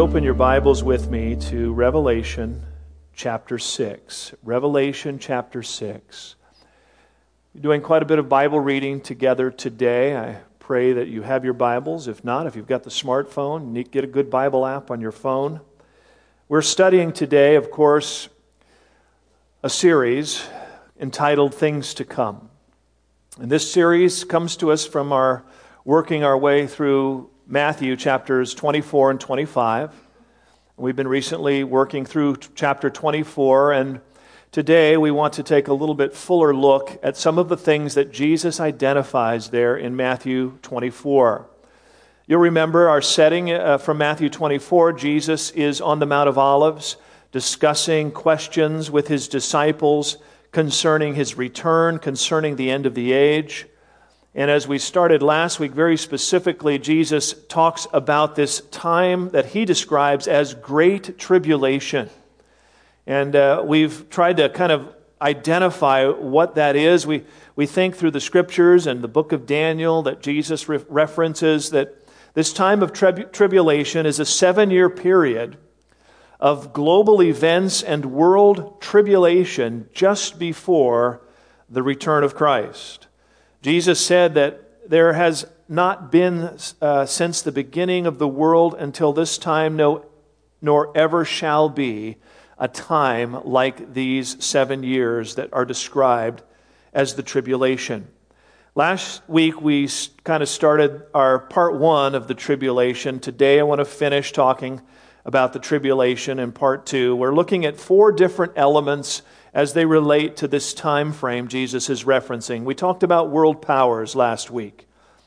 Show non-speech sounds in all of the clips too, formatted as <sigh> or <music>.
open your Bibles with me to Revelation chapter 6. Revelation chapter 6. We're doing quite a bit of Bible reading together today. I pray that you have your Bibles. If not, if you've got the smartphone, get a good Bible app on your phone. We're studying today, of course, a series entitled Things to Come. And this series comes to us from our working our way through Matthew chapters 24 and 25. We've been recently working through chapter 24, and today we want to take a little bit fuller look at some of the things that Jesus identifies there in Matthew 24. You'll remember our setting uh, from Matthew 24. Jesus is on the Mount of Olives discussing questions with his disciples concerning his return, concerning the end of the age. And as we started last week, very specifically, Jesus talks about this time that he describes as great tribulation. And uh, we've tried to kind of identify what that is. We, we think through the scriptures and the book of Daniel that Jesus re- references that this time of trib- tribulation is a seven year period of global events and world tribulation just before the return of Christ. Jesus said that there has not been uh, since the beginning of the world until this time, no, nor ever shall be a time like these seven years that are described as the tribulation. Last week, we kind of started our part one of the tribulation. Today, I want to finish talking about the tribulation in part two. We're looking at four different elements as they relate to this time frame Jesus is referencing. We talked about world powers last week.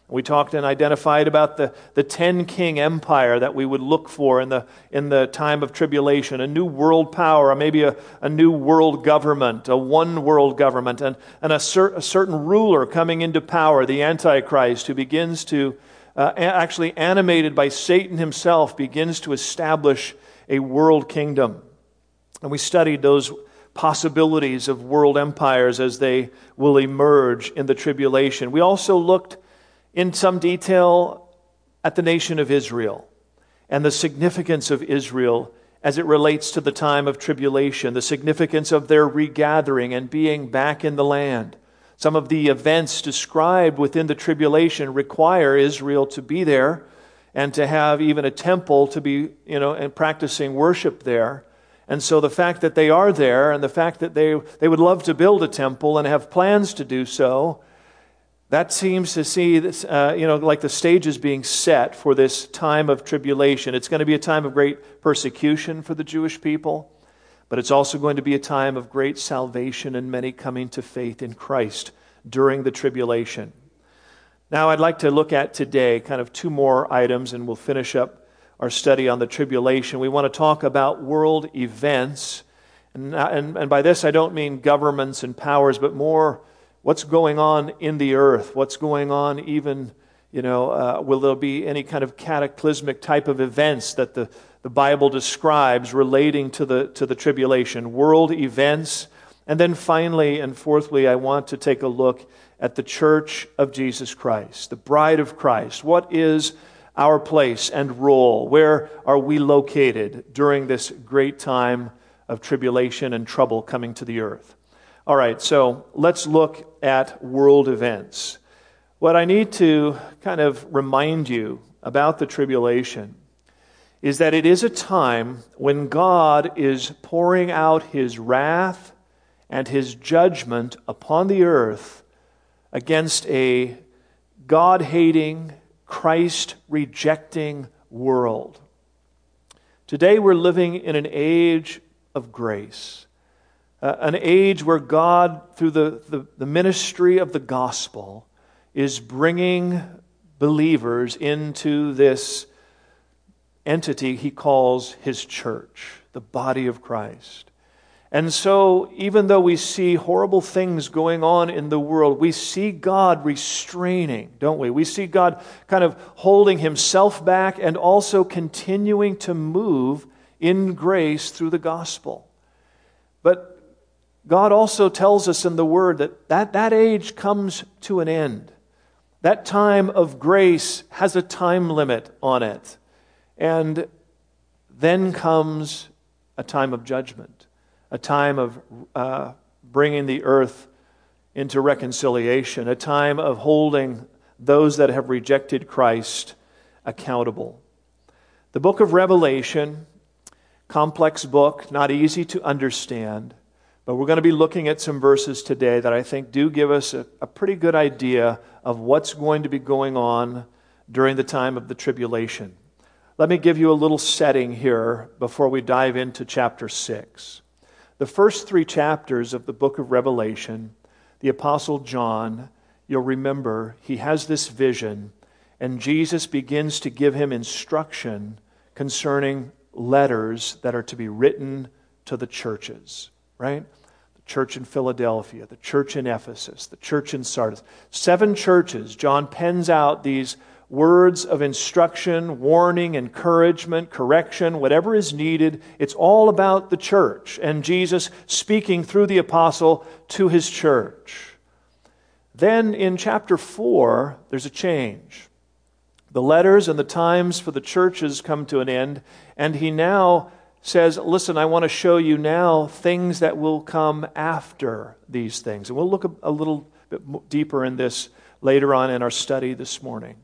We talked and identified about the, the ten king empire that we would look for in the, in the time of tribulation a new world power, or maybe a, a new world government, a one world government, and, and a, cer- a certain ruler coming into power, the Antichrist, who begins to, uh, actually animated by Satan himself, begins to establish a world kingdom. And we studied those possibilities of world empires as they will emerge in the tribulation. We also looked in some detail at the nation of Israel and the significance of Israel as it relates to the time of tribulation, the significance of their regathering and being back in the land. Some of the events described within the tribulation require Israel to be there and to have even a temple to be, you know, and practicing worship there. And so the fact that they are there and the fact that they, they would love to build a temple and have plans to do so, that seems to see this, uh, you know, like the stage is being set for this time of tribulation. It's going to be a time of great persecution for the Jewish people, but it's also going to be a time of great salvation and many coming to faith in Christ during the tribulation. Now, I'd like to look at today kind of two more items, and we'll finish up our study on the tribulation. We want to talk about world events. And, and, and by this, I don't mean governments and powers, but more what's going on in the earth, what's going on even, you know, uh, will there be any kind of cataclysmic type of events that the, the Bible describes relating to the, to the tribulation, world events. And then finally and fourthly, I want to take a look at the church of Jesus Christ, the bride of Christ. What is our place and role? Where are we located during this great time of tribulation and trouble coming to the earth? All right, so let's look at world events. What I need to kind of remind you about the tribulation is that it is a time when God is pouring out his wrath and his judgment upon the earth against a God hating, Christ rejecting world. Today we're living in an age of grace, uh, an age where God, through the, the, the ministry of the gospel, is bringing believers into this entity he calls his church, the body of Christ. And so, even though we see horrible things going on in the world, we see God restraining, don't we? We see God kind of holding himself back and also continuing to move in grace through the gospel. But God also tells us in the Word that that, that age comes to an end. That time of grace has a time limit on it. And then comes a time of judgment, a time of uh, bringing the earth into reconciliation, a time of holding those that have rejected Christ accountable. The book of Revelation, complex book, not easy to understand, but we're going to be looking at some verses today that I think do give us a, a pretty good idea of what's going to be going on during the time of the tribulation. Let me give you a little setting here before we dive into chapter 6. The first three chapters of the book of Revelation, the Apostle John, you'll remember, he has this vision, and Jesus begins to give him instruction concerning letters that are to be written to the churches, right? The church in Philadelphia, the church in Ephesus, the church in Sardis. Seven churches. John pens out these words of instruction, warning, encouragement, correction, whatever is needed. It's all about the church and Jesus speaking through the apostle to his church. Then in chapter 4, there's a change. The letters and the times for the churches come to an end, and he now says, Listen, I want to show you now things that will come after these things. And we'll look a, a little bit deeper in this later on in our study this morning.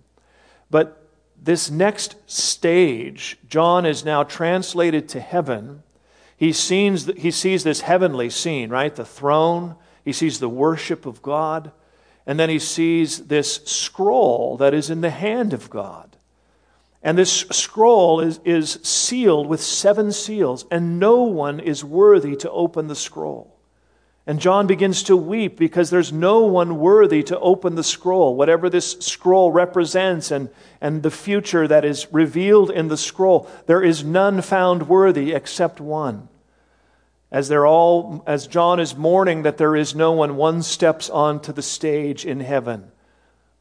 But this next stage, John is now translated to heaven. He sees, he sees this heavenly scene, right? The throne. He sees the worship of God. And then he sees this scroll that is in the hand of God. And this scroll is, is sealed with seven seals, and no one is worthy to open the scroll. And John begins to weep because there's no one worthy to open the scroll, whatever this scroll represents and, and the future that is revealed in the scroll. There is none found worthy except one. As they're all, as John is mourning that there is no one, one steps onto the stage in heaven.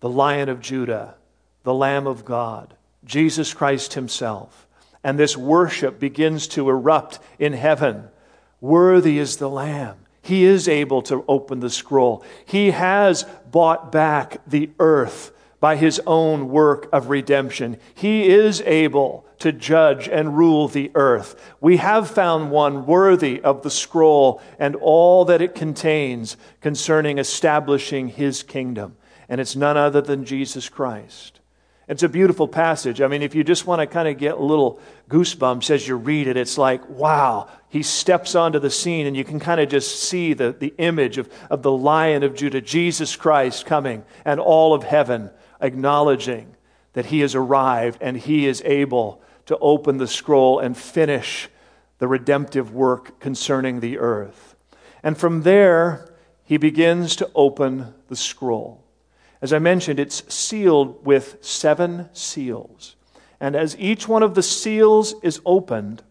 The Lion of Judah, the Lamb of God, Jesus Christ Himself. And this worship begins to erupt in heaven. Worthy is the Lamb. He is able to open the scroll. He has bought back the earth by his own work of redemption. He is able to judge and rule the earth. We have found one worthy of the scroll and all that it contains concerning establishing his kingdom. And it's none other than Jesus Christ. It's a beautiful passage. I mean, if you just want to kind of get a little goosebumps as you read it, it's like, wow, he steps onto the scene and you can kind of just see the, the image of, of the Lion of Judah, Jesus Christ coming, and all of heaven acknowledging that he has arrived and he is able to open the scroll and finish the redemptive work concerning the earth. And from there, he begins to open the scroll. As I mentioned, it's sealed with seven seals. And as each one of the seals is opened,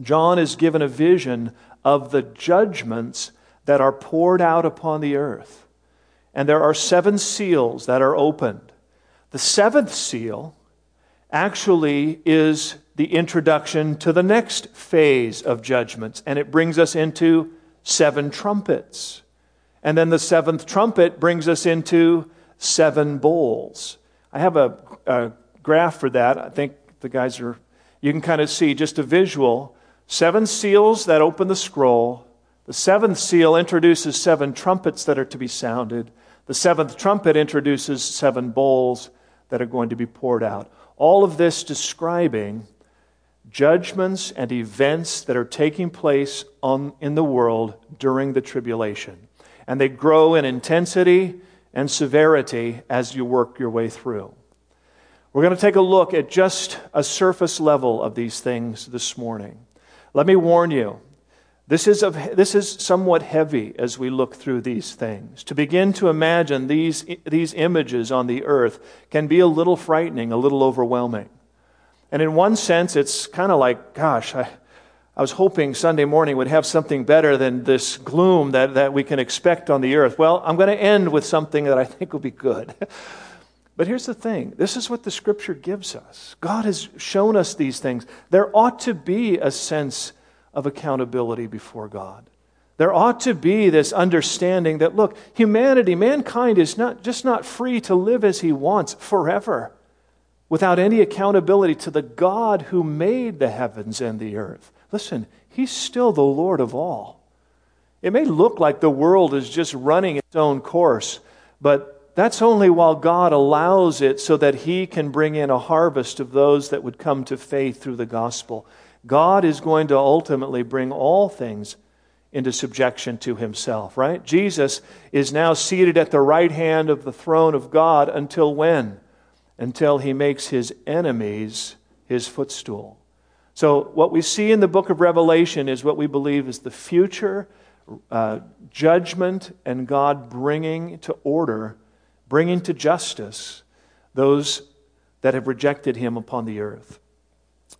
John is given a vision of the judgments that are poured out upon the earth. And there are seven seals that are opened. The seventh seal actually is the introduction to the next phase of judgments, and it brings us into seven trumpets. And then the seventh trumpet brings us into seven bowls. I have a, a graph for that. I think the guys are, you can kind of see just a visual. Seven seals that open the scroll. The seventh seal introduces seven trumpets that are to be sounded. The seventh trumpet introduces seven bowls that are going to be poured out. All of this describing judgments and events that are taking place on, in the world during the tribulation. And they grow in intensity and severity as you work your way through. We're going to take a look at just a surface level of these things this morning. Let me warn you, this is, a, this is somewhat heavy as we look through these things. To begin to imagine these, these images on the earth can be a little frightening, a little overwhelming. And in one sense, it's kind of like, gosh, I, I was hoping Sunday morning would have something better than this gloom that, that we can expect on the earth. Well, I'm going to end with something that I think will be good. <laughs> But here's the thing this is what the scripture gives us. God has shown us these things. There ought to be a sense of accountability before God. There ought to be this understanding that, look, humanity, mankind is not, just not free to live as he wants forever. without any accountability to the God who made the heavens and the earth. Listen, He's still the Lord of all. It may look like the world is just running its own course, but that's only while God allows it so that He can bring in a harvest of those that would come to faith through the gospel. God is going to ultimately bring all things into subjection to Himself, right? Jesus is now seated at the right hand of the throne of God until when? Until He makes His enemies His footstool. So, what we see in the book of Revelation is what we believe is the future uh, judgment and God bringing to order, bringing to justice those that have rejected him upon the earth.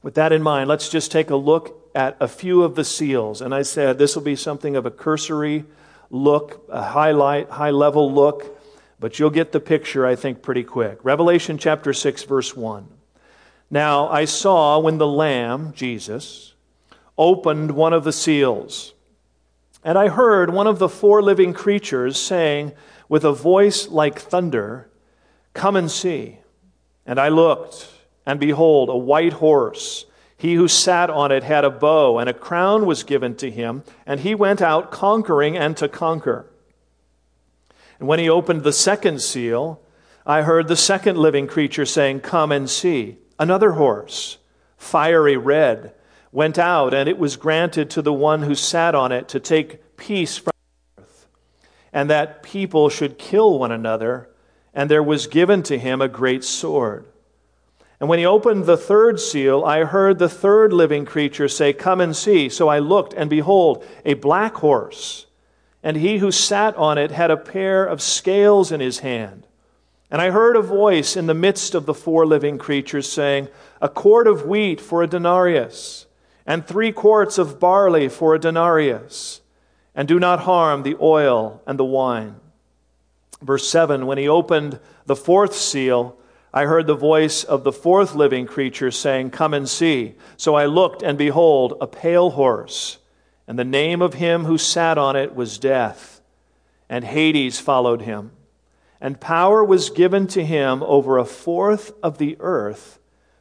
With that in mind, let's just take a look at a few of the seals. And I said this will be something of a cursory look, a highlight, high level look, but you'll get the picture, I think, pretty quick. Revelation chapter 6, verse 1. Now I saw when the Lamb, Jesus, opened one of the seals. And I heard one of the four living creatures saying with a voice like thunder, Come and see. And I looked, and behold, a white horse. He who sat on it had a bow, and a crown was given to him, and he went out conquering and to conquer. And when he opened the second seal, I heard the second living creature saying, Come and see. Another horse, fiery red went out, and it was granted to the one who sat on it to take peace from the earth, and that people should kill one another, and there was given to him a great sword. And when he opened the third seal, I heard the third living creature say, Come and see. So I looked, and behold, a black horse, and he who sat on it had a pair of scales in his hand. And I heard a voice in the midst of the four living creatures saying, A quart of wheat for a denarius and three quarts of barley for a denarius, and do not harm the oil and the wine. Verse 7 When he opened the fourth seal, I heard the voice of the fourth living creature saying, Come and see. So I looked, and behold, a pale horse, and the name of him who sat on it was Death, and Hades followed him. And power was given to him over a fourth of the earth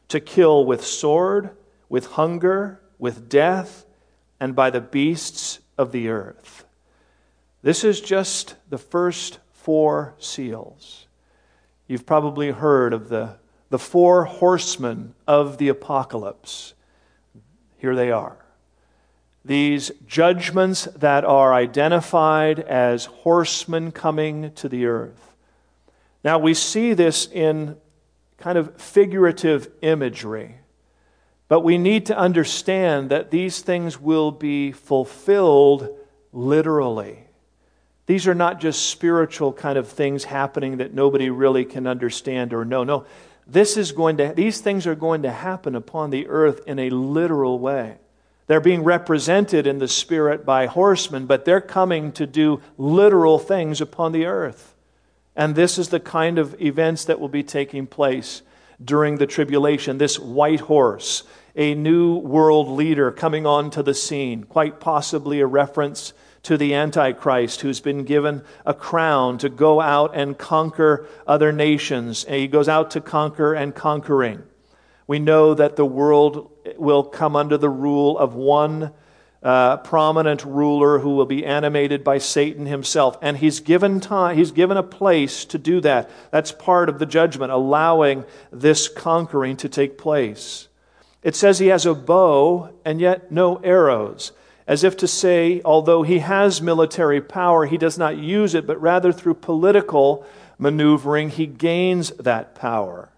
to kill with sword, with hunger, with death and by the beasts of the earth. This is just the first four seals. You've probably heard of the, the four horsemen of the apocalypse. Here they are. These judgments that are identified as horsemen coming to the earth. Now, we see this in kind of figurative imagery. But we need to understand that these things will be fulfilled literally. These are not just spiritual kind of things happening that nobody really can understand or know. No, this is going to, these things are going to happen upon the earth in a literal way. They're being represented in the spirit by horsemen, but they're coming to do literal things upon the earth. And this is the kind of events that will be taking place during the tribulation. This white horse, a new world leader coming onto the scene, quite possibly a reference to the Antichrist who's been given a crown to go out and conquer other nations. And he goes out to conquer and conquering. We know that the world will come under the rule of one uh, prominent ruler who will be animated by Satan himself. And he's given time, he's given a place to do that. That's part of the judgment, allowing this conquering to take place. It says he has a bow and yet no arrows, as if to say, although he has military power, he does not use it, but rather through political maneuvering, he gains that power.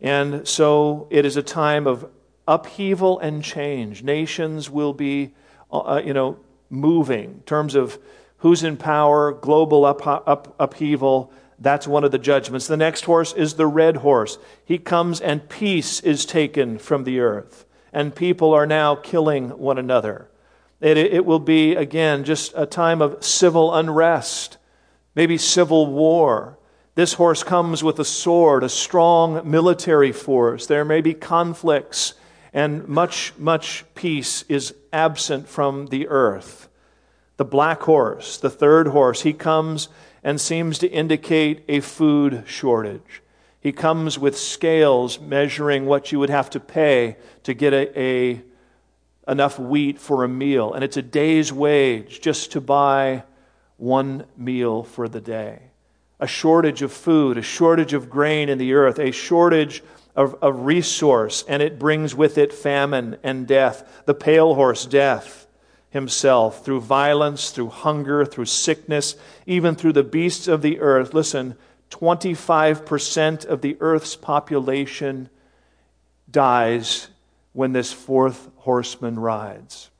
And so it is a time of upheaval and change. Nations will be uh, uh, you know, moving in terms of who's in power, global up, up, upheaval. That's one of the judgments. The next horse is the red horse. He comes and peace is taken from the earth, and people are now killing one another. It, it will be, again, just a time of civil unrest, maybe civil war. This horse comes with a sword, a strong military force. There may be conflicts and much, much peace is absent from the earth. The black horse, the third horse, he comes and seems to indicate a food shortage. He comes with scales measuring what you would have to pay to get a, a enough wheat for a meal. And it's a day's wage just to buy one meal for the day. A shortage of food, a shortage of grain in the earth, a shortage of, resource, and it brings with it famine and death. The pale horse, death himself, through violence, through hunger, through sickness, even through the beasts of the earth. Listen, 25% of the earth's population dies when this fourth horseman rides.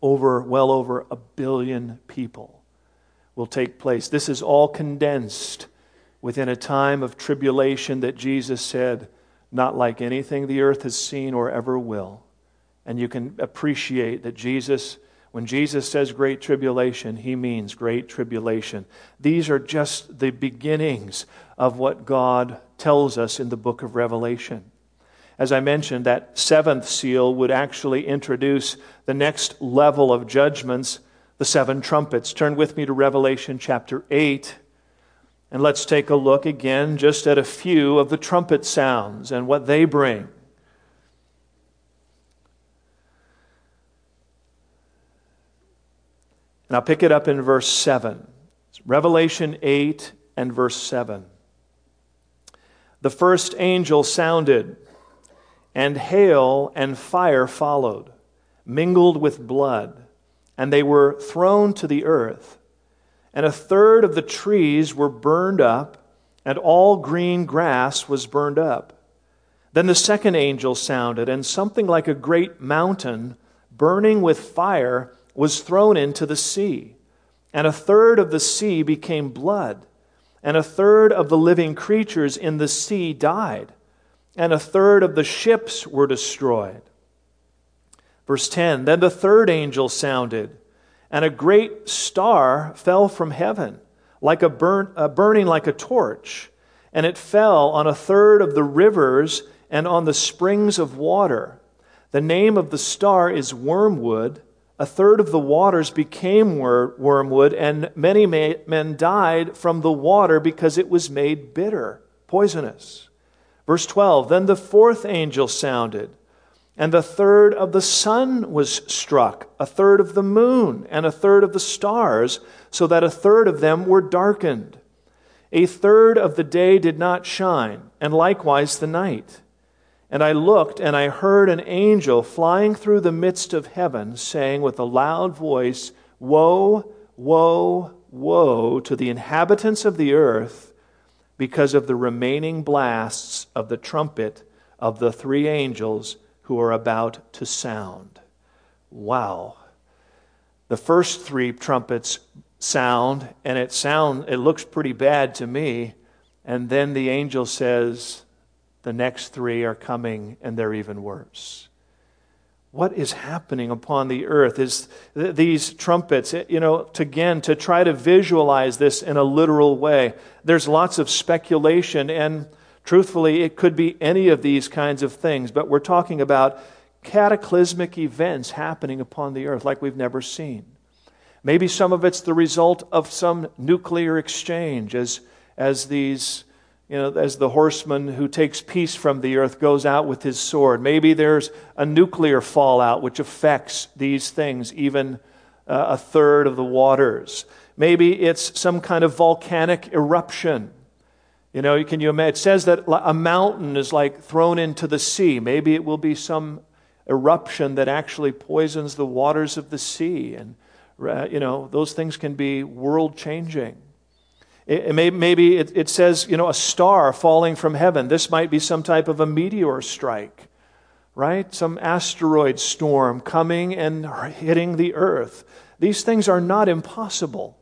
Over, well over a billion people will take place. This is all condensed within a time of tribulation that Jesus said, not like anything the earth has seen or ever will. And you can appreciate that Jesus, when Jesus says great tribulation, he means great tribulation. These are just the beginnings of what God tells us in the book of Revelation. As I mentioned, that seventh seal would actually introduce the next level of judgments, the seven trumpets. Turn with me to Revelation chapter 8. And let's take a look again just at a few of the trumpet sounds and what they bring. And I'll pick it up in verse 7. Revelation 8 and verse 7. The first angel sounded and hail and fire followed, mingled with blood, and they were thrown to the earth. And a third of the trees were burned up, and all green grass was burned up. Then the second angel sounded, and something like a great mountain, burning with fire, was thrown into the sea. And a third of the sea became blood, and a third of the living creatures in the sea died and a third of the ships were destroyed. Verse 10 Then the third angel sounded, and a great star fell from heaven, like a burn, burning like a torch, and it fell on a third of the rivers and on the springs of water. The name of the star is wormwood. A third of the waters became wor- wormwood, and many men died from the water because it was made bitter, poisonous. Verse 12 Then the fourth angel sounded, and the third of the sun was struck, a third of the moon, and a third of the stars, so that a third of them were darkened. A third of the day did not shine, and likewise the night. And I looked, and I heard an angel flying through the midst of heaven, saying with a loud voice, Woe, woe, woe to the inhabitants of the earth because of the remaining blasts of the trumpet of the three angels who are about to sound. Wow. The first three trumpets sound, and it sound it looks pretty bad to me. And then the angel says, the next three are coming, and they're even worse what is happening upon the earth is th- these trumpets eh, you know to, again to try to visualize this in a literal way there's lots of speculation and truthfully it could be any of these kinds of things but we're talking about cataclysmic events happening upon the earth like we've never seen maybe some of it's the result of some nuclear exchange as as these you know, as the horseman who takes peace from the earth goes out with his sword. Maybe there's a nuclear fallout which affects these things, even uh, a third of the waters. Maybe it's some kind of volcanic eruption. You know, can you imagine? It says that a mountain is like thrown into the sea. Maybe it will be some eruption that actually poisons the waters of the sea. And, uh, you know, those things can be world changing. It, may, maybe it, it says, you know, a star falling from heaven. This might be some type of a meteor strike, right? Some asteroid storm coming and hitting the earth. These things are not impossible.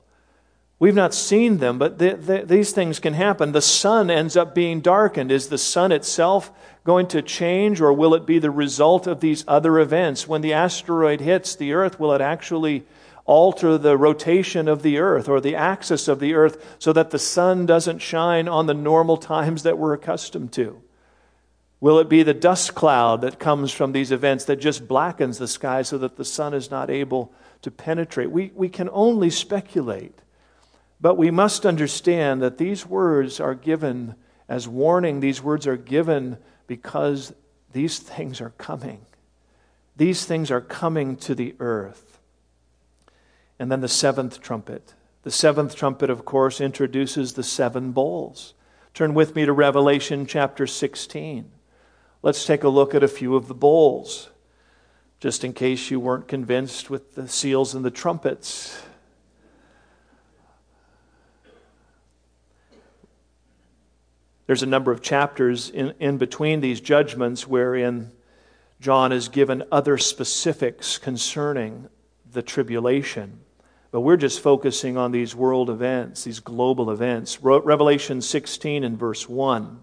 We've not seen them, but the, the, these things can happen. The sun ends up being darkened. Is the sun itself going to change, or will it be the result of these other events? When the asteroid hits the earth, will it actually alter the rotation of the earth or the axis of the earth so that the sun doesn't shine on the normal times that we're accustomed to? Will it be the dust cloud that comes from these events that just blackens the sky so that the sun is not able to penetrate? We, we can only speculate. But we must understand that these words are given as warning. These words are given because these things are coming. These things are coming to the earth. And then the seventh trumpet. The seventh trumpet, of course, introduces the seven bowls. Turn with me to Revelation chapter 16. Let's take a look at a few of the bowls, just in case you weren't convinced with the seals and the trumpets. There's a number of chapters in, in between these judgments wherein John is given other specifics concerning the tribulation. But we're just focusing on these world events, these global events. Revelation 16 and verse 1.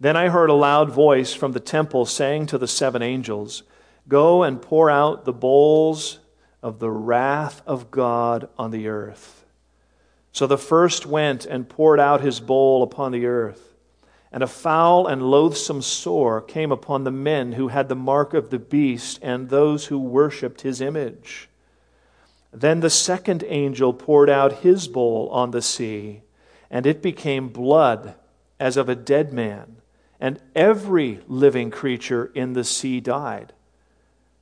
Then I heard a loud voice from the temple saying to the seven angels, Go and pour out the bowls of the wrath of God on the earth. So the first went and poured out his bowl upon the earth. And a foul and loathsome sore came upon the men who had the mark of the beast and those who worshipped his image. Then the second angel poured out his bowl on the sea, and it became blood as of a dead man, and every living creature in the sea died.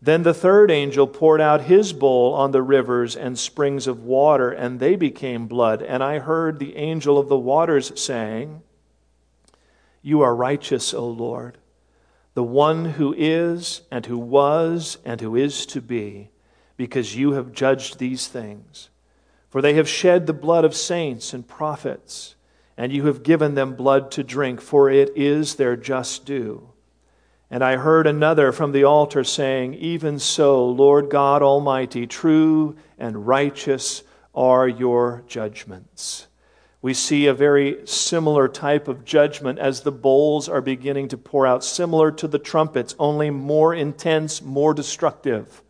Then the third angel poured out his bowl on the rivers and springs of water, and they became blood. And I heard the angel of the waters saying, You are righteous, O Lord, the one who is, and who was, and who is to be, because you have judged these things. For they have shed the blood of saints and prophets, and you have given them blood to drink, for it is their just due. And I heard another from the altar saying, Even so, Lord God Almighty, true and righteous are your judgments. We see a very similar type of judgment as the bowls are beginning to pour out, similar to the trumpets, only more intense, more destructive.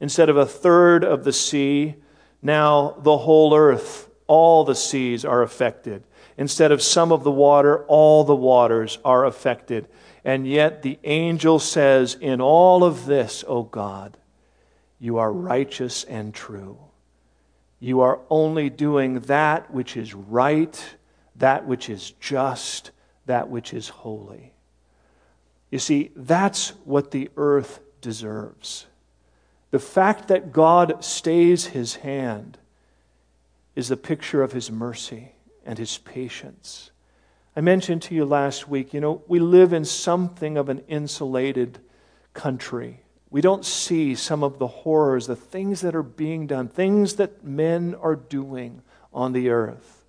Instead of a third of the sea, now the whole earth, all the seas are affected. Instead of some of the water, all the waters are affected. And yet the angel says, In all of this, O God, you are righteous and true. You are only doing that which is right, that which is just, that which is holy. You see, that's what the earth deserves. The fact that God stays his hand is a picture of his mercy and his patience. I mentioned to you last week, you know, we live in something of an insulated country. We don't see some of the horrors, the things that are being done, things that men are doing on the earth.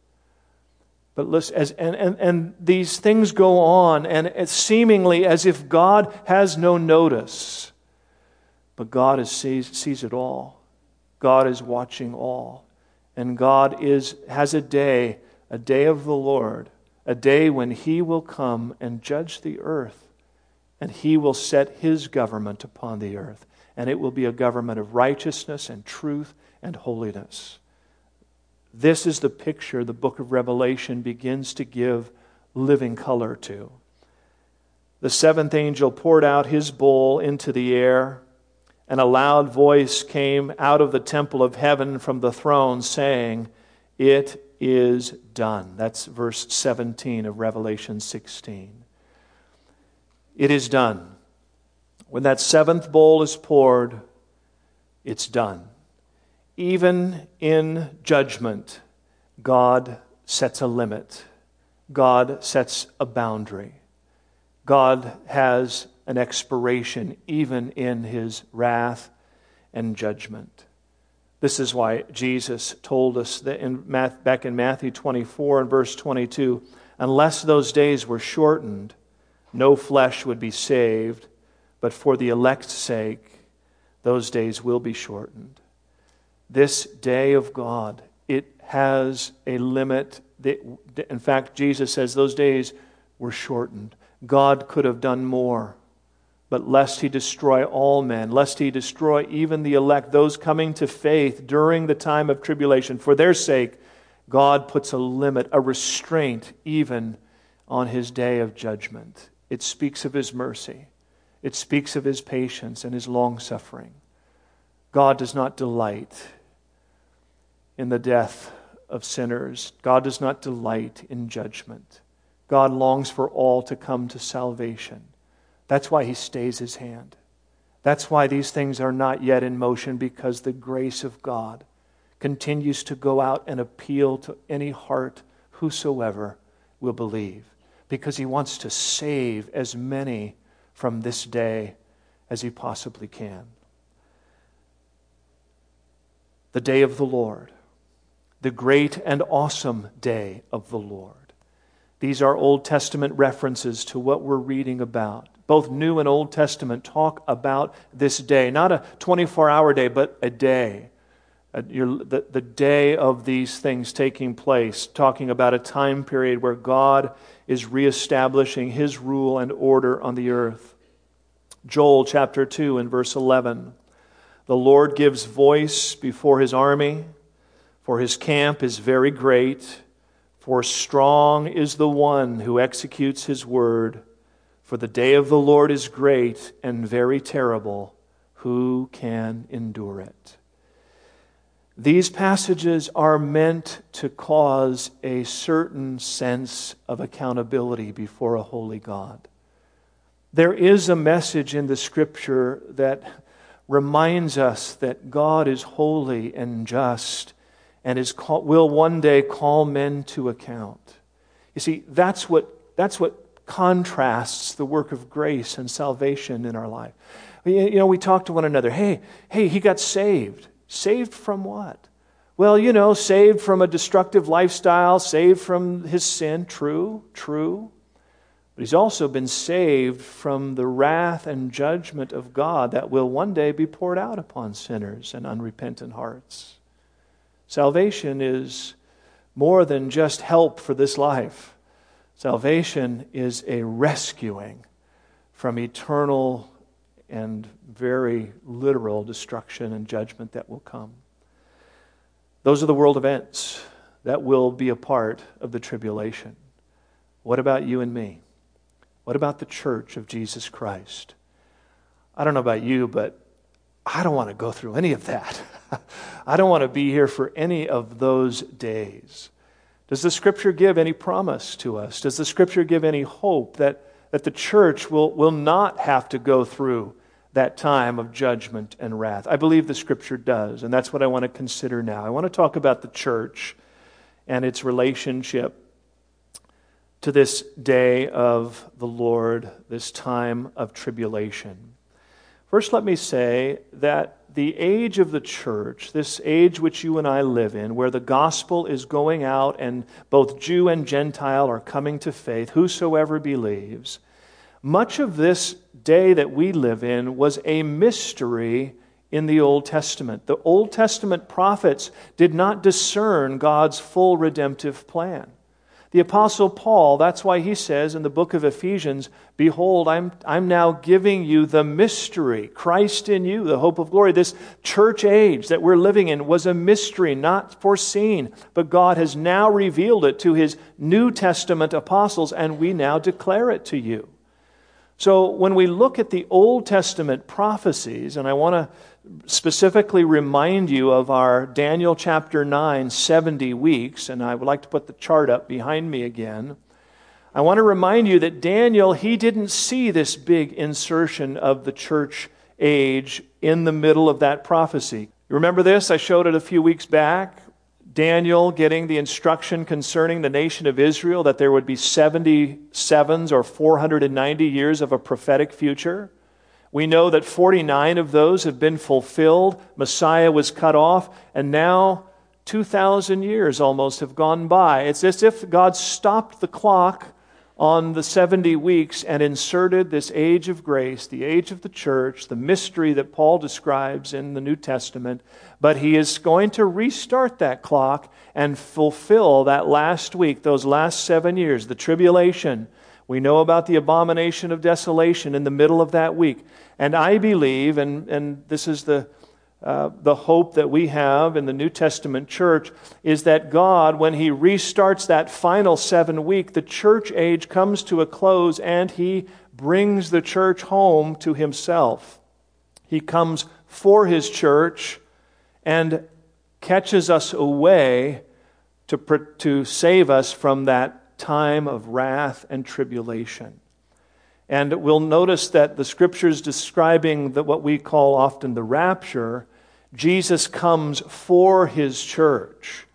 But listen, as, and, and, and these things go on, and it's seemingly as if God has no notice. But God is, sees, sees it all. God is watching all. And God is, has a day, a day of the Lord a day when he will come and judge the earth, and he will set his government upon the earth. And it will be a government of righteousness and truth and holiness. This is the picture the book of Revelation begins to give living color to. The seventh angel poured out his bowl into the air, and a loud voice came out of the temple of heaven from the throne, saying, It is done. That's verse 17 of Revelation 16. It is done. When that seventh bowl is poured, it's done. Even in judgment, God sets a limit, God sets a boundary. God has an expiration even in his wrath and judgment. This is why Jesus told us that in Math, back in Matthew 24 and verse 22 unless those days were shortened, no flesh would be saved, but for the elect's sake, those days will be shortened. This day of God, it has a limit. In fact, Jesus says those days were shortened. God could have done more but lest he destroy all men, lest he destroy even the elect, those coming to faith during the time of tribulation. For their sake, God puts a limit, a restraint, even on his day of judgment. It speaks of his mercy, it speaks of his patience and his long suffering. God does not delight in the death of sinners, God does not delight in judgment. God longs for all to come to salvation. That's why he stays his hand. That's why these things are not yet in motion, because the grace of God continues to go out and appeal to any heart, whosoever will believe, because he wants to save as many from this day as he possibly can. The day of the Lord, the great and awesome day of the Lord. These are Old Testament references to what we're reading about. Both New and Old Testament talk about this day, not a 24 hour day, but a day. the, the day of these things taking place, talking about a time period where God is reestablishing his rule and order on the earth. Joel chapter 2 and verse 11. The Lord gives voice before his army, for his camp is very great. For strong is the one who executes his word. For the day of the Lord is great and very terrible. Who can endure it? These passages are meant to cause a certain sense of accountability before a holy God. There is a message in the scripture that reminds us that God is holy and just and is call, will one day call men to account. You see, that's what, that's what contrasts the work of grace and salvation in our life. You know, we talk to one another, hey, hey, he got saved. Saved from what? Well, you know, saved from a destructive lifestyle, saved from his sin. True, true. But he's also been saved from the wrath and judgment of God that will one day be poured out upon sinners and unrepentant hearts. Salvation is more than just help for this life. Salvation is a rescuing from eternal and very literal destruction and judgment that will come. Those are the world events that will be a part of the tribulation. What about you and me? What about the church of Jesus Christ? I don't know about you, but I don't want to go through any of that. <laughs> I don't want to be here for any of those days. Does the scripture give any promise to us? Does the scripture give any hope that, that the church will, will not have to go through that time of judgment and wrath? I believe the scripture does, and that's what I want to consider now. I want to talk about the church and its relationship to this day of the Lord, this time of tribulation. First, let me say that the age of the church, this age which you and I live in, where the gospel is going out and both Jew and Gentile are coming to faith, whosoever believes, much of this day that we live in was a mystery in the Old Testament. The Old Testament prophets did not discern God's full redemptive plan. The Apostle Paul, that's why he says in the book of Ephesians, Behold, I'm, I'm now giving you the mystery, Christ in you, the hope of glory. This church age that we're living in was a mystery not foreseen, but God has now revealed it to his New Testament apostles, and we now declare it to you. So when we look at the Old Testament prophecies, and I want to specifically remind you of our Daniel chapter 9 70 weeks, and I would like to put the chart up behind me again. I want to remind you that Daniel, he didn't see this big insertion of the church age in the middle of that prophecy. You remember this? I showed it a few weeks back. Daniel getting the instruction concerning the nation of Israel that there would be 77s or 490 years of a prophetic future. We know that 49 of those have been fulfilled. Messiah was cut off, and now 2,000 years almost have gone by. It's as if God stopped the clock on the 70 weeks and inserted this age of grace, the age of the church, the mystery that Paul describes in the New Testament. But he is going to restart that clock and fulfill that last week, those last seven years, the tribulation we know about the abomination of desolation in the middle of that week. And I believe, and, and this is the, uh, the hope that we have in the New Testament church, is that God, when He restarts that final seven week, the church age comes to a close and He brings the church home to Himself. He comes for His church and catches us away to, to save us from that time of wrath and tribulation. And we'll notice that the scriptures describing the, what we call often the rapture, Jesus comes for his church.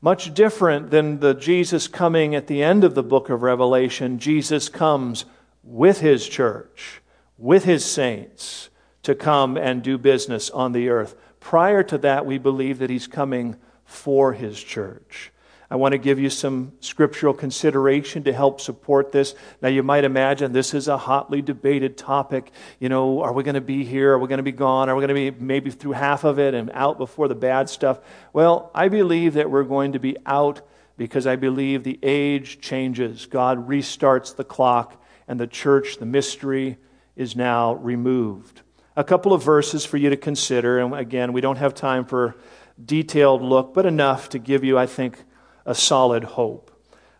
Much different than the Jesus coming at the end of the book of Revelation, Jesus comes with his church, with his saints, to come and do business on the earth. Prior to that, we believe that he's coming for his church. I want to give you some scriptural consideration to help support this. Now, you might imagine this is a hotly debated topic. You know, are we going to be here? Are we going to be gone? Are we going to be maybe through half of it and out before the bad stuff? Well, I believe that we're going to be out because I believe the age changes. God restarts the clock, and the church, the mystery, is now removed. A couple of verses for you to consider. And again, we don't have time for detailed look, but enough to give you, I think, a solid hope.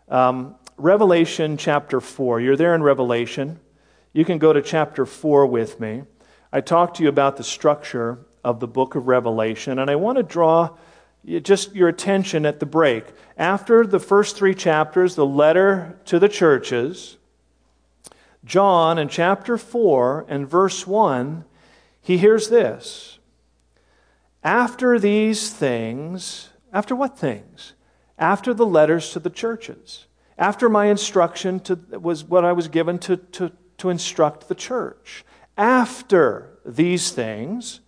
Um, Revelation chapter 4. You're there in Revelation. You can go to chapter 4 with me. I talked to you about the structure of the book of Revelation, and I want to draw just your attention at the break. After the first three chapters, the letter to the churches, John in chapter 4 and verse 1, he hears this. After these things, after what things? After the letters to the churches, after my instruction to, was what I was given to, to, to instruct the church. After these things,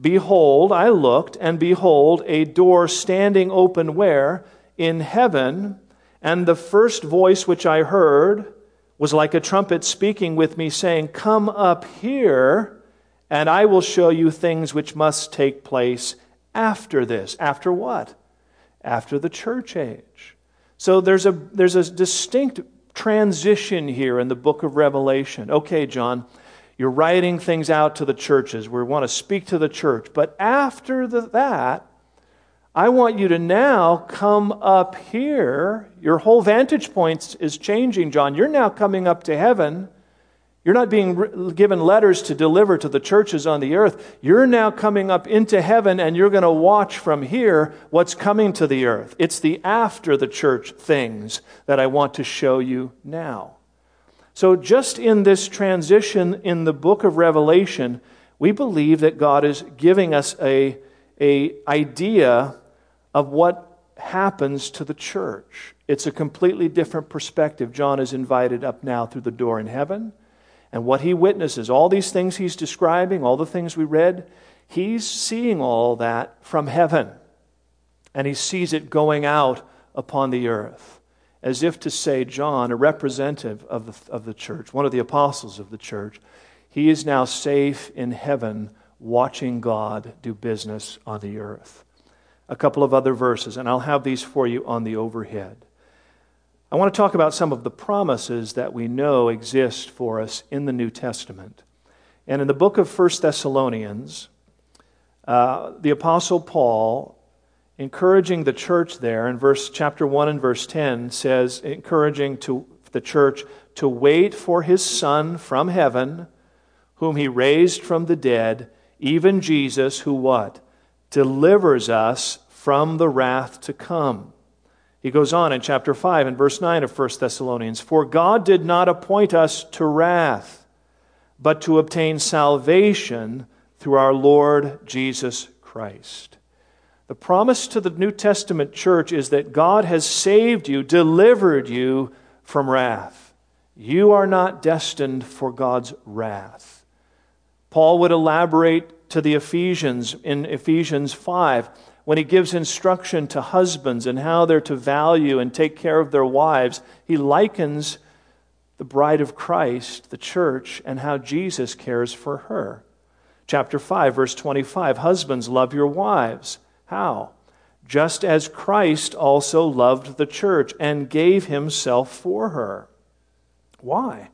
behold, I looked, and behold, a door standing open where? In heaven. And the first voice which I heard was like a trumpet speaking with me, saying, Come up here, and I will show you things which must take place after this. After what? After the church age. So there's a, there's a distinct transition here in the book of Revelation. Okay, John, you're writing things out to the churches. We want to speak to the church. But after the, that, I want you to now come up here. Your whole vantage point is changing, John. You're now coming up to heaven you're not being given letters to deliver to the churches on the earth. You're now coming up into heaven and you're going to watch from here what's coming to the earth. It's the after the church things that I want to show you now. So, just in this transition in the book of Revelation, we believe that God is giving us a, a idea of what happens to the church. It's a completely different perspective. John is invited up now through the door in heaven and what he witnesses, all these things he's describing, all the things we read, he's seeing all that from heaven. And he sees it going out upon the earth, as if to say, John, a representative of the, of the church, one of the apostles of the church, he is now safe in heaven watching God do business on the earth. A couple of other verses, and I'll have these for you on the overhead. I want to talk about some of the promises that we know exist for us in the New Testament. And in the book of 1 Thessalonians, uh, the Apostle Paul, encouraging the church there in verse chapter 1 and verse 10, says, encouraging to the church to wait for his Son from heaven, whom he raised from the dead, even Jesus, who what? Delivers us from the wrath to come. He goes on in chapter 5 and verse 9 of 1 Thessalonians For God did not appoint us to wrath, but to obtain salvation through our Lord Jesus Christ. The promise to the New Testament church is that God has saved you, delivered you from wrath. You are not destined for God's wrath. Paul would elaborate to the Ephesians in Ephesians 5 when he gives instruction to husbands and how they're to value and take care of their wives, he likens the bride of Christ, the church, and how Jesus cares for her. Chapter 5, verse 25 Husbands, love your wives. How? Just as Christ also loved the church and gave himself for her. Why?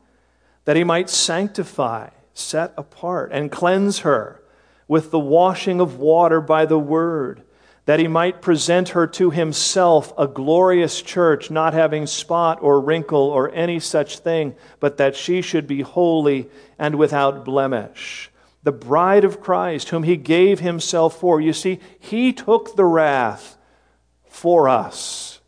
That he might sanctify, set apart, and cleanse her with the washing of water by the word that he might present her to himself a glorious church, not having spot or wrinkle or any such thing, but that she should be holy and without blemish. The bride of Christ, whom he gave himself for. You see, he took the wrath for us.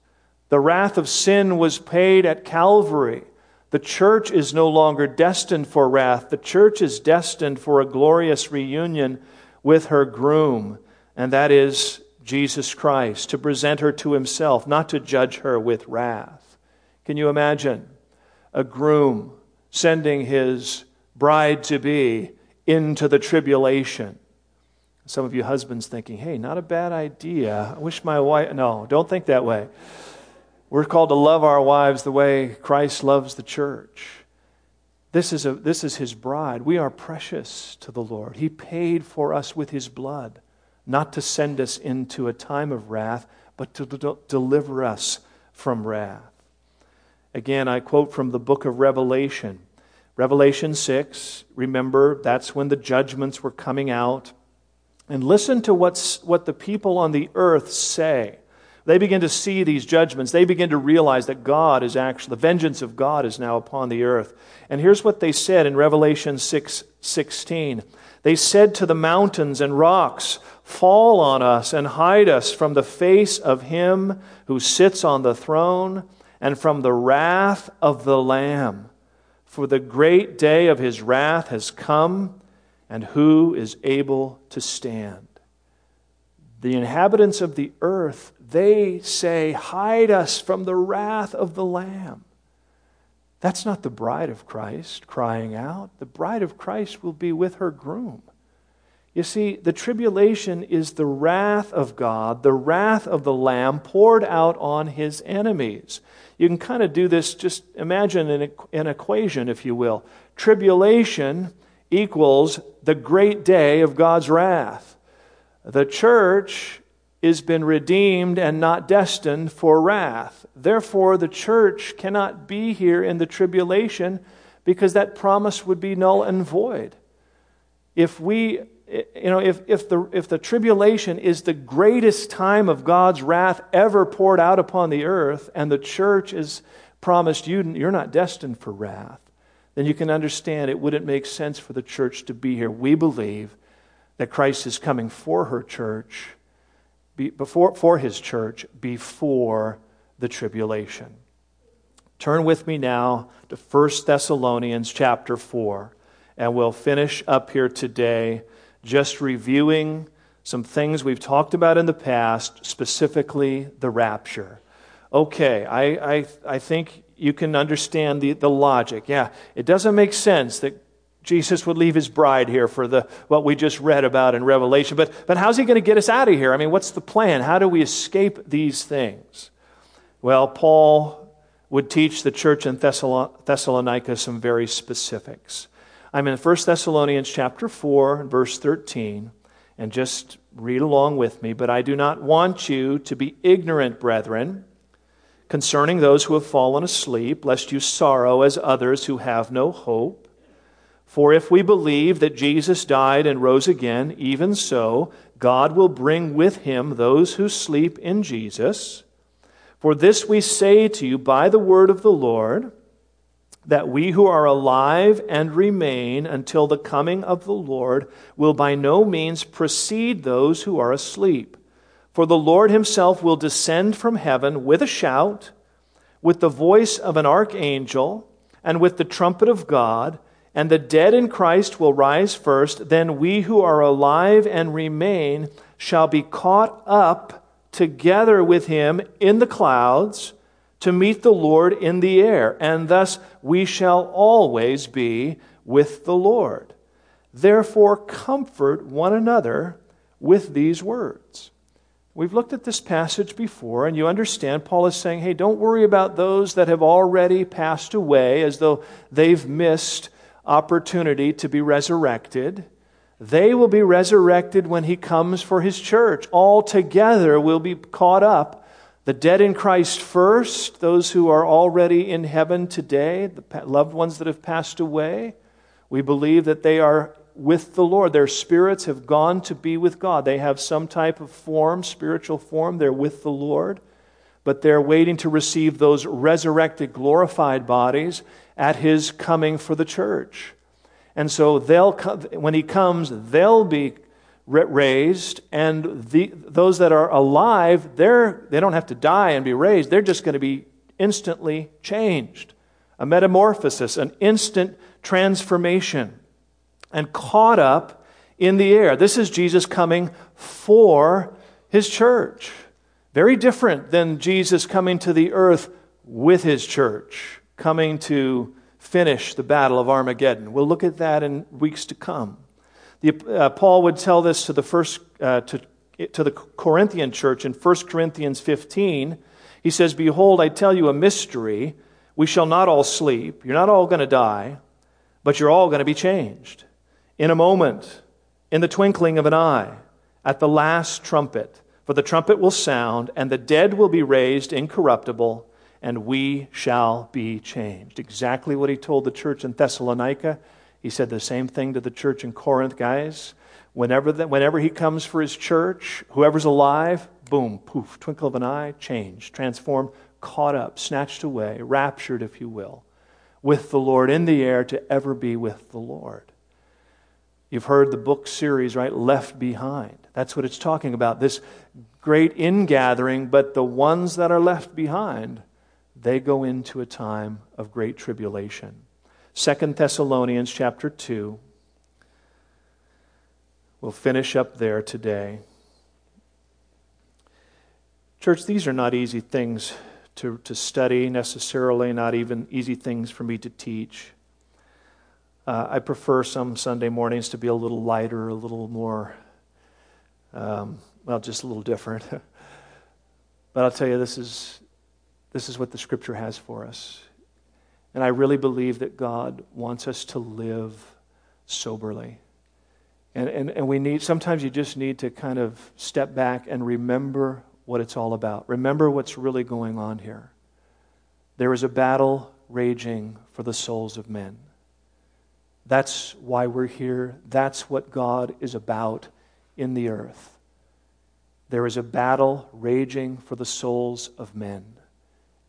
The wrath of sin was paid at Calvary. The church is no longer destined for wrath. The church is destined for a glorious reunion with her groom, and that is Jesus Christ, to present her to himself, not to judge her with wrath. Can you imagine a groom sending his bride to be into the tribulation? Some of you husbands thinking, hey, not a bad idea. I wish my wife. No, don't think that way. We're called to love our wives the way Christ loves the church. This is, a, this is his bride. We are precious to the Lord. He paid for us with his blood, not to send us into a time of wrath, but to de- deliver us from wrath. Again, I quote from the book of Revelation. Revelation 6, remember, that's when the judgments were coming out. And listen to what's, what the people on the earth say. They begin to see these judgments. They begin to realize that God is actually, the vengeance of God is now upon the earth. And here's what they said in Revelation 6 16. They said to the mountains and rocks, Fall on us and hide us from the face of him who sits on the throne and from the wrath of the Lamb. For the great day of his wrath has come, and who is able to stand? The inhabitants of the earth they say, Hide us from the wrath of the Lamb. That's not the bride of Christ crying out. The bride of Christ will be with her groom. You see, the tribulation is the wrath of God, the wrath of the Lamb poured out on his enemies. You can kind of do this, just imagine an, an equation, if you will. Tribulation equals the great day of God's wrath. The church is been redeemed and not destined for wrath. Therefore, the church cannot be here in the tribulation because that promise would be null and void. If we, you know, if, if, the, if the tribulation is the greatest time of God's wrath ever poured out upon the earth, and the church is promised you, you're not destined for wrath, then you can understand it wouldn't make sense for the church to be here. We believe that Christ is coming for her church before, for his church before the tribulation. Turn with me now to 1 Thessalonians chapter 4, and we'll finish up here today just reviewing some things we've talked about in the past, specifically the rapture. Okay, I, I, I think you can understand the, the logic. Yeah, it doesn't make sense that Jesus would leave his bride here for the, what we just read about in Revelation. But, but how's he going to get us out of here? I mean, what's the plan? How do we escape these things? Well, Paul would teach the church in Thessalonica some very specifics. I'm in 1 Thessalonians chapter 4, verse 13, and just read along with me. But I do not want you to be ignorant, brethren, concerning those who have fallen asleep, lest you sorrow as others who have no hope. For if we believe that Jesus died and rose again, even so, God will bring with him those who sleep in Jesus. For this we say to you by the word of the Lord, that we who are alive and remain until the coming of the Lord will by no means precede those who are asleep. For the Lord himself will descend from heaven with a shout, with the voice of an archangel, and with the trumpet of God and the dead in Christ will rise first. Then we who are alive and remain shall be caught up together with him in the clouds to meet the Lord in the air. And thus we shall always be with the Lord. Therefore, comfort one another with these words. We've looked at this passage before, and you understand Paul is saying, hey, don't worry about those that have already passed away as though they've missed opportunity to be resurrected. They will be resurrected when he comes for his church. All together will be caught up. The dead in Christ first, those who are already in heaven today, the loved ones that have passed away. We believe that they are with the Lord. Their spirits have gone to be with God. They have some type of form, spiritual form. They're with the Lord, but they're waiting to receive those resurrected, glorified bodies at his coming for the church. And so they'll when he comes, they'll be raised, and the, those that are alive, they're, they don't have to die and be raised. They're just going to be instantly changed. A metamorphosis, an instant transformation, and caught up in the air. This is Jesus coming for his church. Very different than Jesus coming to the earth with his church, coming to finish the battle of Armageddon. We'll look at that in weeks to come. The, uh, Paul would tell this to the first uh, to, to the Corinthian church in 1 Corinthians 15. He says, Behold, I tell you a mystery. We shall not all sleep. You're not all going to die, but you're all going to be changed. In a moment, in the twinkling of an eye, at the last trumpet. For the trumpet will sound, and the dead will be raised incorruptible, and we shall be changed. Exactly what he told the church in Thessalonica he said the same thing to the church in Corinth, guys. Whenever, the, whenever he comes for his church, whoever's alive, boom, poof, twinkle of an eye, changed, transformed, caught up, snatched away, raptured, if you will, with the Lord in the air to ever be with the Lord. You've heard the book series, right? Left Behind. That's what it's talking about. This great ingathering, but the ones that are left behind, they go into a time of great tribulation. Second Thessalonians chapter 2. We'll finish up there today. Church, these are not easy things to, to study necessarily, not even easy things for me to teach. Uh, I prefer some Sunday mornings to be a little lighter, a little more, um, well, just a little different. <laughs> but I'll tell you, this is, this is what the Scripture has for us. And I really believe that God wants us to live soberly. And, and, and we need, sometimes you just need to kind of step back and remember what it's all about. Remember what's really going on here. There is a battle raging for the souls of men. That's why we're here. That's what God is about in the earth. There is a battle raging for the souls of men.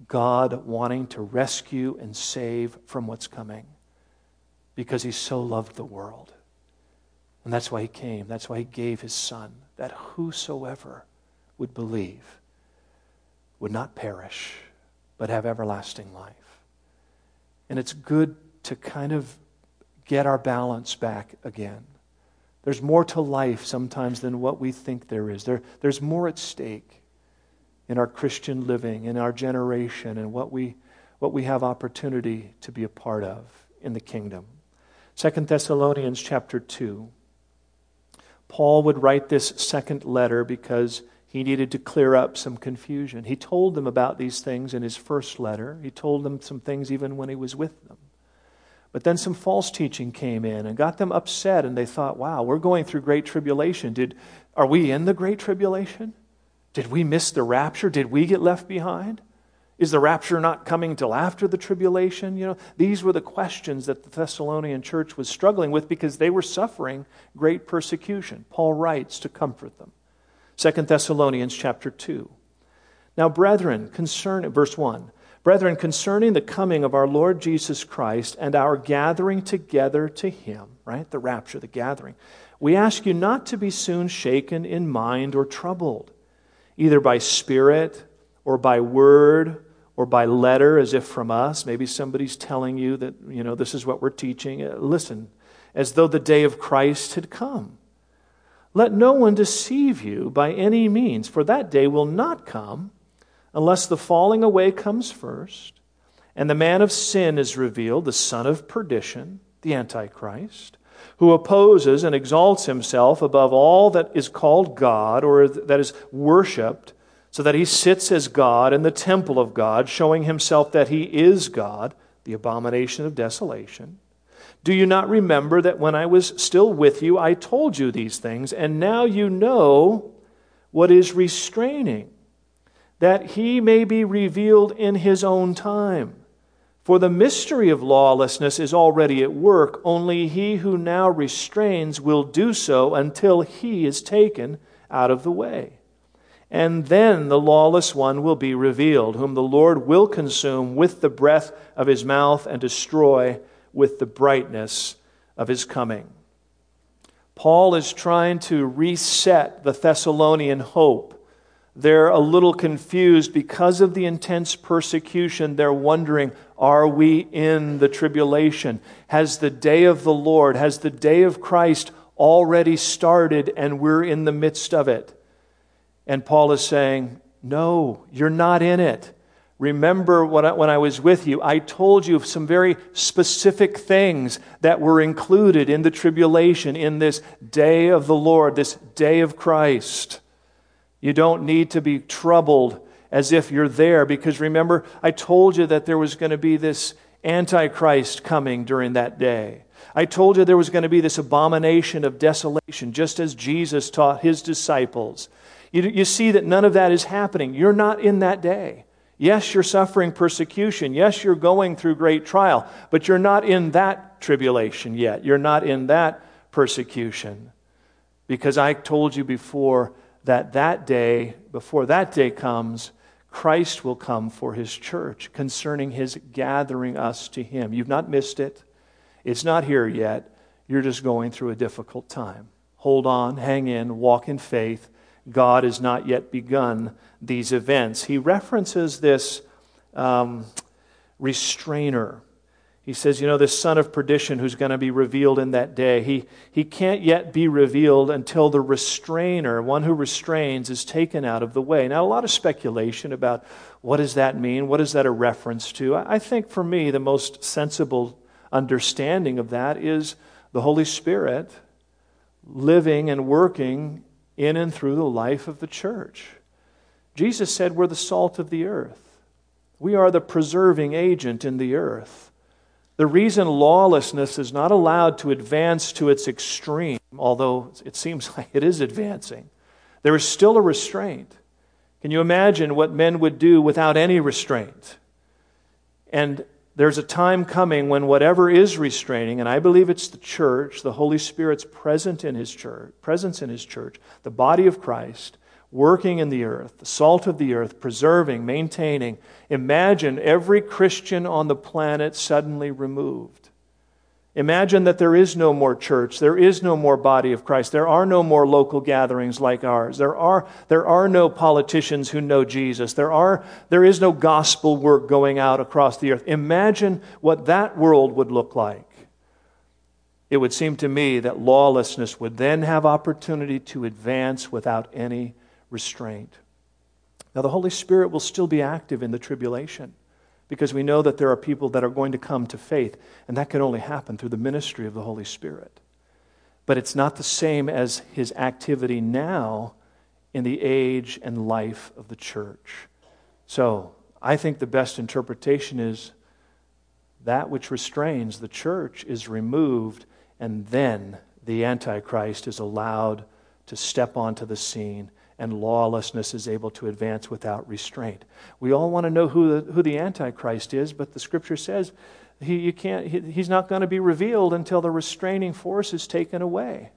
God wanting to rescue and save from what's coming because he so loved the world. And that's why he came. That's why he gave his son, that whosoever would believe would not perish, but have everlasting life. And it's good to kind of get our balance back again. There's more to life sometimes than what we think there is. There, there's more at stake in our Christian living, in our generation, and what we, what we have opportunity to be a part of in the kingdom. Second Thessalonians chapter 2. Paul would write this second letter because he needed to clear up some confusion. He told them about these things in his first letter. He told them some things even when he was with them. But then some false teaching came in and got them upset, and they thought, wow, we're going through great tribulation. Did, are we in the great tribulation? Did we miss the rapture? Did we get left behind? Is the rapture not coming till after the tribulation? You know, these were the questions that the Thessalonian church was struggling with because they were suffering great persecution. Paul writes to comfort them. 2 Thessalonians chapter 2. Now, brethren, concern verse 1. Brethren, concerning the coming of our Lord Jesus Christ and our gathering together to him, right? The rapture, the gathering. We ask you not to be soon shaken in mind or troubled either by spirit or by word or by letter, as if from us. Maybe somebody's telling you that, you know, this is what we're teaching. Uh, listen, as though the day of Christ had come. Let no one deceive you by any means, for that day will not come unless the falling away comes first, and the man of sin is revealed, the son of perdition, the Antichrist who opposes and exalts himself above all that is called God or that is worshiped, so that he sits as God in the temple of God, showing himself that he is God, the abomination of desolation. Do you not remember that when I was still with you, I told you these things, and now you know what is restraining, that he may be revealed in his own time? For the mystery of lawlessness is already at work, only he who now restrains will do so until he is taken out of the way. And then the lawless one will be revealed, whom the Lord will consume with the breath of his mouth and destroy with the brightness of his coming. Paul is trying to reset the Thessalonian hope. They're a little confused because of the intense persecution. They're wondering, are we in the tribulation? Has the day of the Lord, has the day of Christ already started and we're in the midst of it? And Paul is saying, no, you're not in it. Remember when I, when I was with you, I told you of some very specific things that were included in the tribulation, in this day of the Lord, this day of Christ. You don't need to be troubled as if you're there because remember, I told you that there was going to be this Antichrist coming during that day. I told you there was going to be this abomination of desolation, just as Jesus taught his disciples. You, you see that none of that is happening. You're not in that day. Yes, you're suffering persecution. Yes, you're going through great trial, but you're not in that tribulation yet. You're not in that persecution. Because I told you before that that day, before that day comes, Christ will come for his church concerning his gathering us to him. You've not missed it. It's not here yet. You're just going through a difficult time. Hold on, hang in, walk in faith. God has not yet begun these events. He references this um, restrainer. He says, you know, this son of perdition who's going to be revealed in that day, he, he can't yet be revealed until the restrainer, one who restrains, is taken out of the way. Now, a lot of speculation about what does that mean? What is that a reference to? I think for me, the most sensible understanding of that is the Holy Spirit living and working in and through the life of the church. Jesus said, We're the salt of the earth. We are the preserving agent in the earth. The reason lawlessness is not allowed to advance to its extreme, although it seems <laughs> like it is advancing, there is still a restraint. Can you imagine what men would do without any restraint? And there's a time coming when whatever is restraining, and I believe it's the church, the Holy Spirit's present in his church, presence in his church, the body of Christ, working in the earth, the salt of the earth, preserving, maintaining. Imagine every Christian on the planet suddenly removed. Imagine that there is no more church, there is no more body of Christ, there are no more local gatherings like ours, there are, there are no politicians who know Jesus, there, are, there is no gospel work going out across the earth. Imagine what that world would look like. It would seem to me that lawlessness would then have opportunity to advance without any restraint. Now, the Holy Spirit will still be active in the tribulation because we know that there are people that are going to come to faith, and that can only happen through the ministry of the Holy Spirit. But it's not the same as his activity now in the age and life of the church. So, I think the best interpretation is that which restrains the church is removed, and then the Antichrist is allowed to step onto the scene and lawlessness is able to advance without restraint. We all want to know who the, who the Antichrist is, but the scripture says he, you can't, he, he's not going to be revealed until the restraining force is taken away.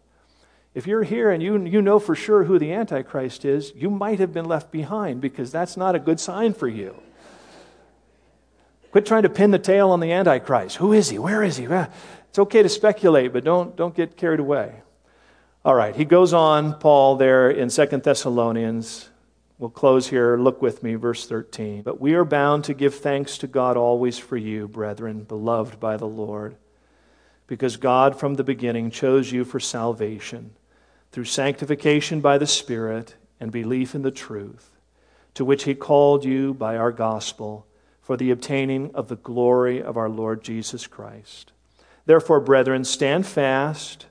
If you're here and you, you know for sure who the Antichrist is, you might have been left behind because that's not a good sign for you. Quit trying to pin the tail on the Antichrist. Who is he? Where is he? It's okay to speculate, but don't, don't get carried away. All right, he goes on, Paul, there in Second Thessalonians. We'll close here. Look with me, verse 13. But we are bound to give thanks to God always for you, brethren, beloved by the Lord, because God from the beginning chose you for salvation through sanctification by the Spirit and belief in the truth, to which he called you by our gospel for the obtaining of the glory of our Lord Jesus Christ. Therefore, brethren, stand fast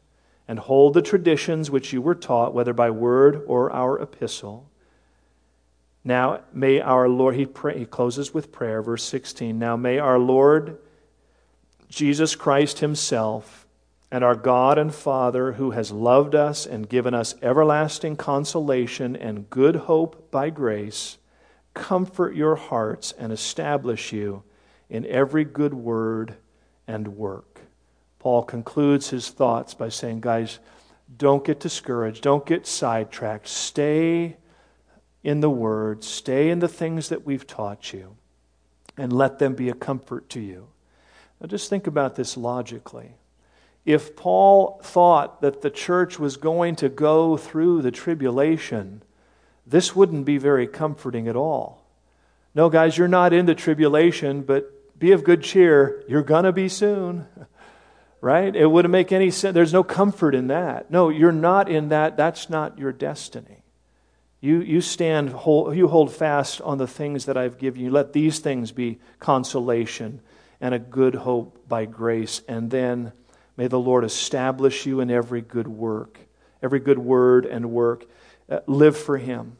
and hold the traditions which you were taught, whether by word or our epistle. Now may our Lord, he, pray, he closes with prayer, verse 16. Now may our Lord Jesus Christ himself and our God and Father, who has loved us and given us everlasting consolation and good hope by grace, comfort your hearts and establish you in every good word and work. Paul concludes his thoughts by saying, guys, don't get discouraged, don't get sidetracked. Stay in the Word, stay in the things that we've taught you, and let them be a comfort to you. Now, just think about this logically. If Paul thought that the church was going to go through the tribulation, this wouldn't be very comforting at all. No, guys, you're not in the tribulation, but be of good cheer. You're going to be soon. <laughs> Right? It wouldn't make any sense. There's no comfort in that. No, you're not in that. That's not your destiny. You, you stand, hold, you hold fast on the things that I've given you. Let these things be consolation and a good hope by grace. And then may the Lord establish you in every good work, every good word and work. Uh, live for Him.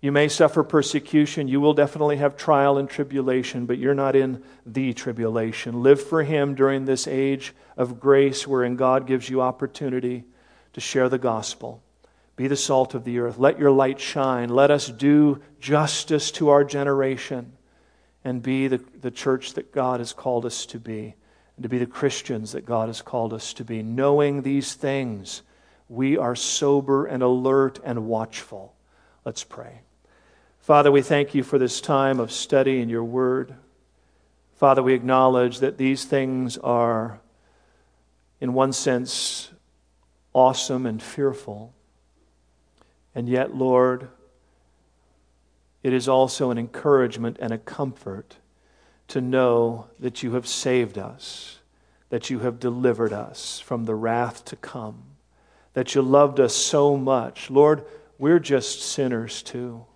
You may suffer persecution. You will definitely have trial and tribulation, but you're not in the tribulation. Live for Him during this age of grace wherein God gives you opportunity to share the gospel. Be the salt of the earth. Let your light shine. Let us do justice to our generation and be the, the church that God has called us to be, and to be the Christians that God has called us to be. Knowing these things, we are sober and alert and watchful. Let's pray. Father, we thank you for this time of study in your word. Father, we acknowledge that these things are, in one sense, awesome and fearful. And yet, Lord, it is also an encouragement and a comfort to know that you have saved us, that you have delivered us from the wrath to come, that you loved us so much. Lord, we're just sinners too.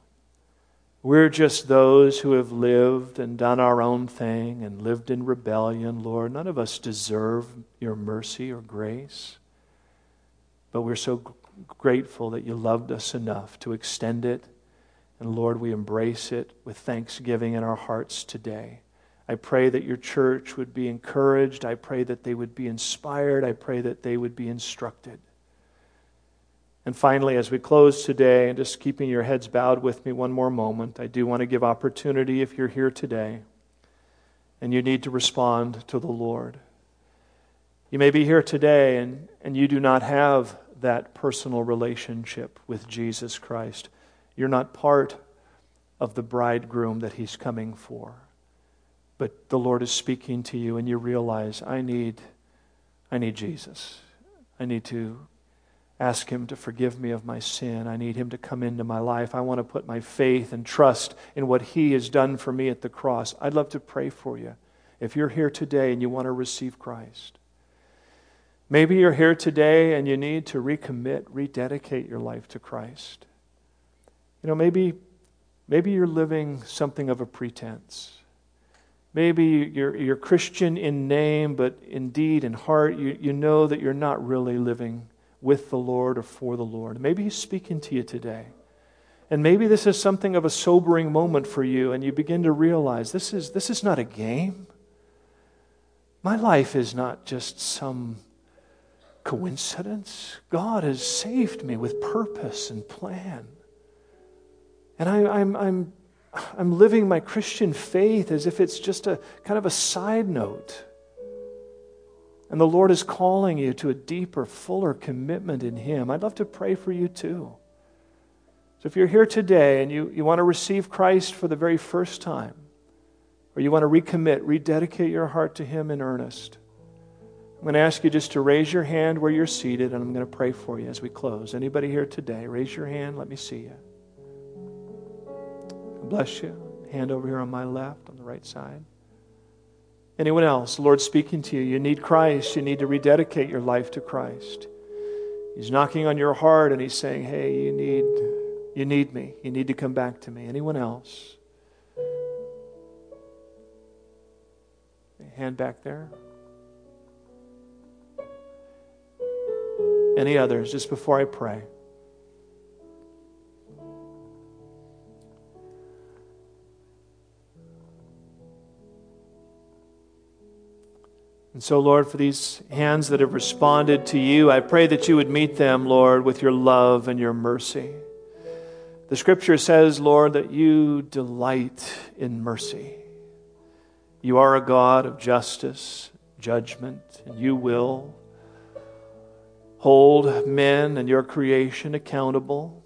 We're just those who have lived and done our own thing and lived in rebellion, Lord. None of us deserve your mercy or grace. But we're so grateful that you loved us enough to extend it. And Lord, we embrace it with thanksgiving in our hearts today. I pray that your church would be encouraged. I pray that they would be inspired. I pray that they would be instructed. And finally, as we close today, and just keeping your heads bowed with me one more moment, I do want to give opportunity if you're here today and you need to respond to the Lord. You may be here today and, and you do not have that personal relationship with Jesus Christ. You're not part of the bridegroom that he's coming for. But the Lord is speaking to you and you realize I need I need Jesus. I need to ask Him to forgive me of my sin. I need Him to come into my life. I want to put my faith and trust in what He has done for me at the cross. I'd love to pray for you if you're here today and you want to receive Christ. Maybe you're here today and you need to recommit, rededicate your life to Christ. You know, maybe, maybe you're living something of a pretense. Maybe you're, you're Christian in name, but indeed in heart, you, you know that you're not really living with the Lord or for the Lord. Maybe He's speaking to you today. And maybe this is something of a sobering moment for you, and you begin to realize this is, this is not a game. My life is not just some coincidence. God has saved me with purpose and plan. And I, I'm, I'm, I'm living my Christian faith as if it's just a kind of a side note. And the Lord is calling you to a deeper, fuller commitment in Him. I'd love to pray for you too. So if you're here today and you, you want to receive Christ for the very first time, or you want to recommit, rededicate your heart to Him in earnest, I'm going to ask you just to raise your hand where you're seated, and I'm going to pray for you as we close. Anybody here today? Raise your hand. Let me see you. Bless you. Hand over here on my left, on the right side. Anyone else? The Lord's speaking to you. You need Christ. You need to rededicate your life to Christ. He's knocking on your heart and he's saying, Hey, you need, you need me. You need to come back to me. Anyone else? Hand back there. Any others, just before I pray? And so, Lord, for these hands that have responded to you, I pray that you would meet them, Lord, with your love and your mercy. The scripture says, Lord, that you delight in mercy. You are a God of justice, judgment, and you will hold men and your creation accountable.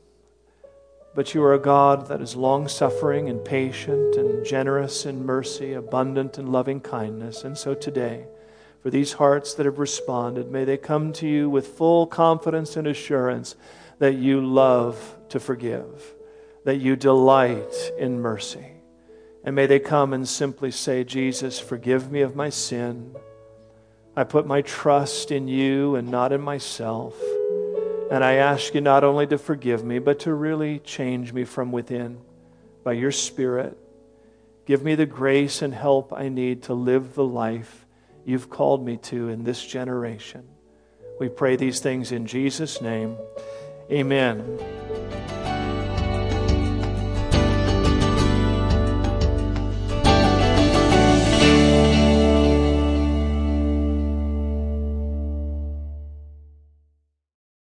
But you are a God that is long suffering and patient and generous in mercy, abundant in loving kindness. And so today, for these hearts that have responded. May they come to you with full confidence and assurance that you love to forgive, that you delight in mercy. And may they come and simply say, Jesus, forgive me of my sin. I put my trust in you and not in myself. And I ask you not only to forgive me, but to really change me from within by your Spirit. Give me the grace and help I need to live the life you've called me to in this generation. We pray these things in Jesus' name. Amen.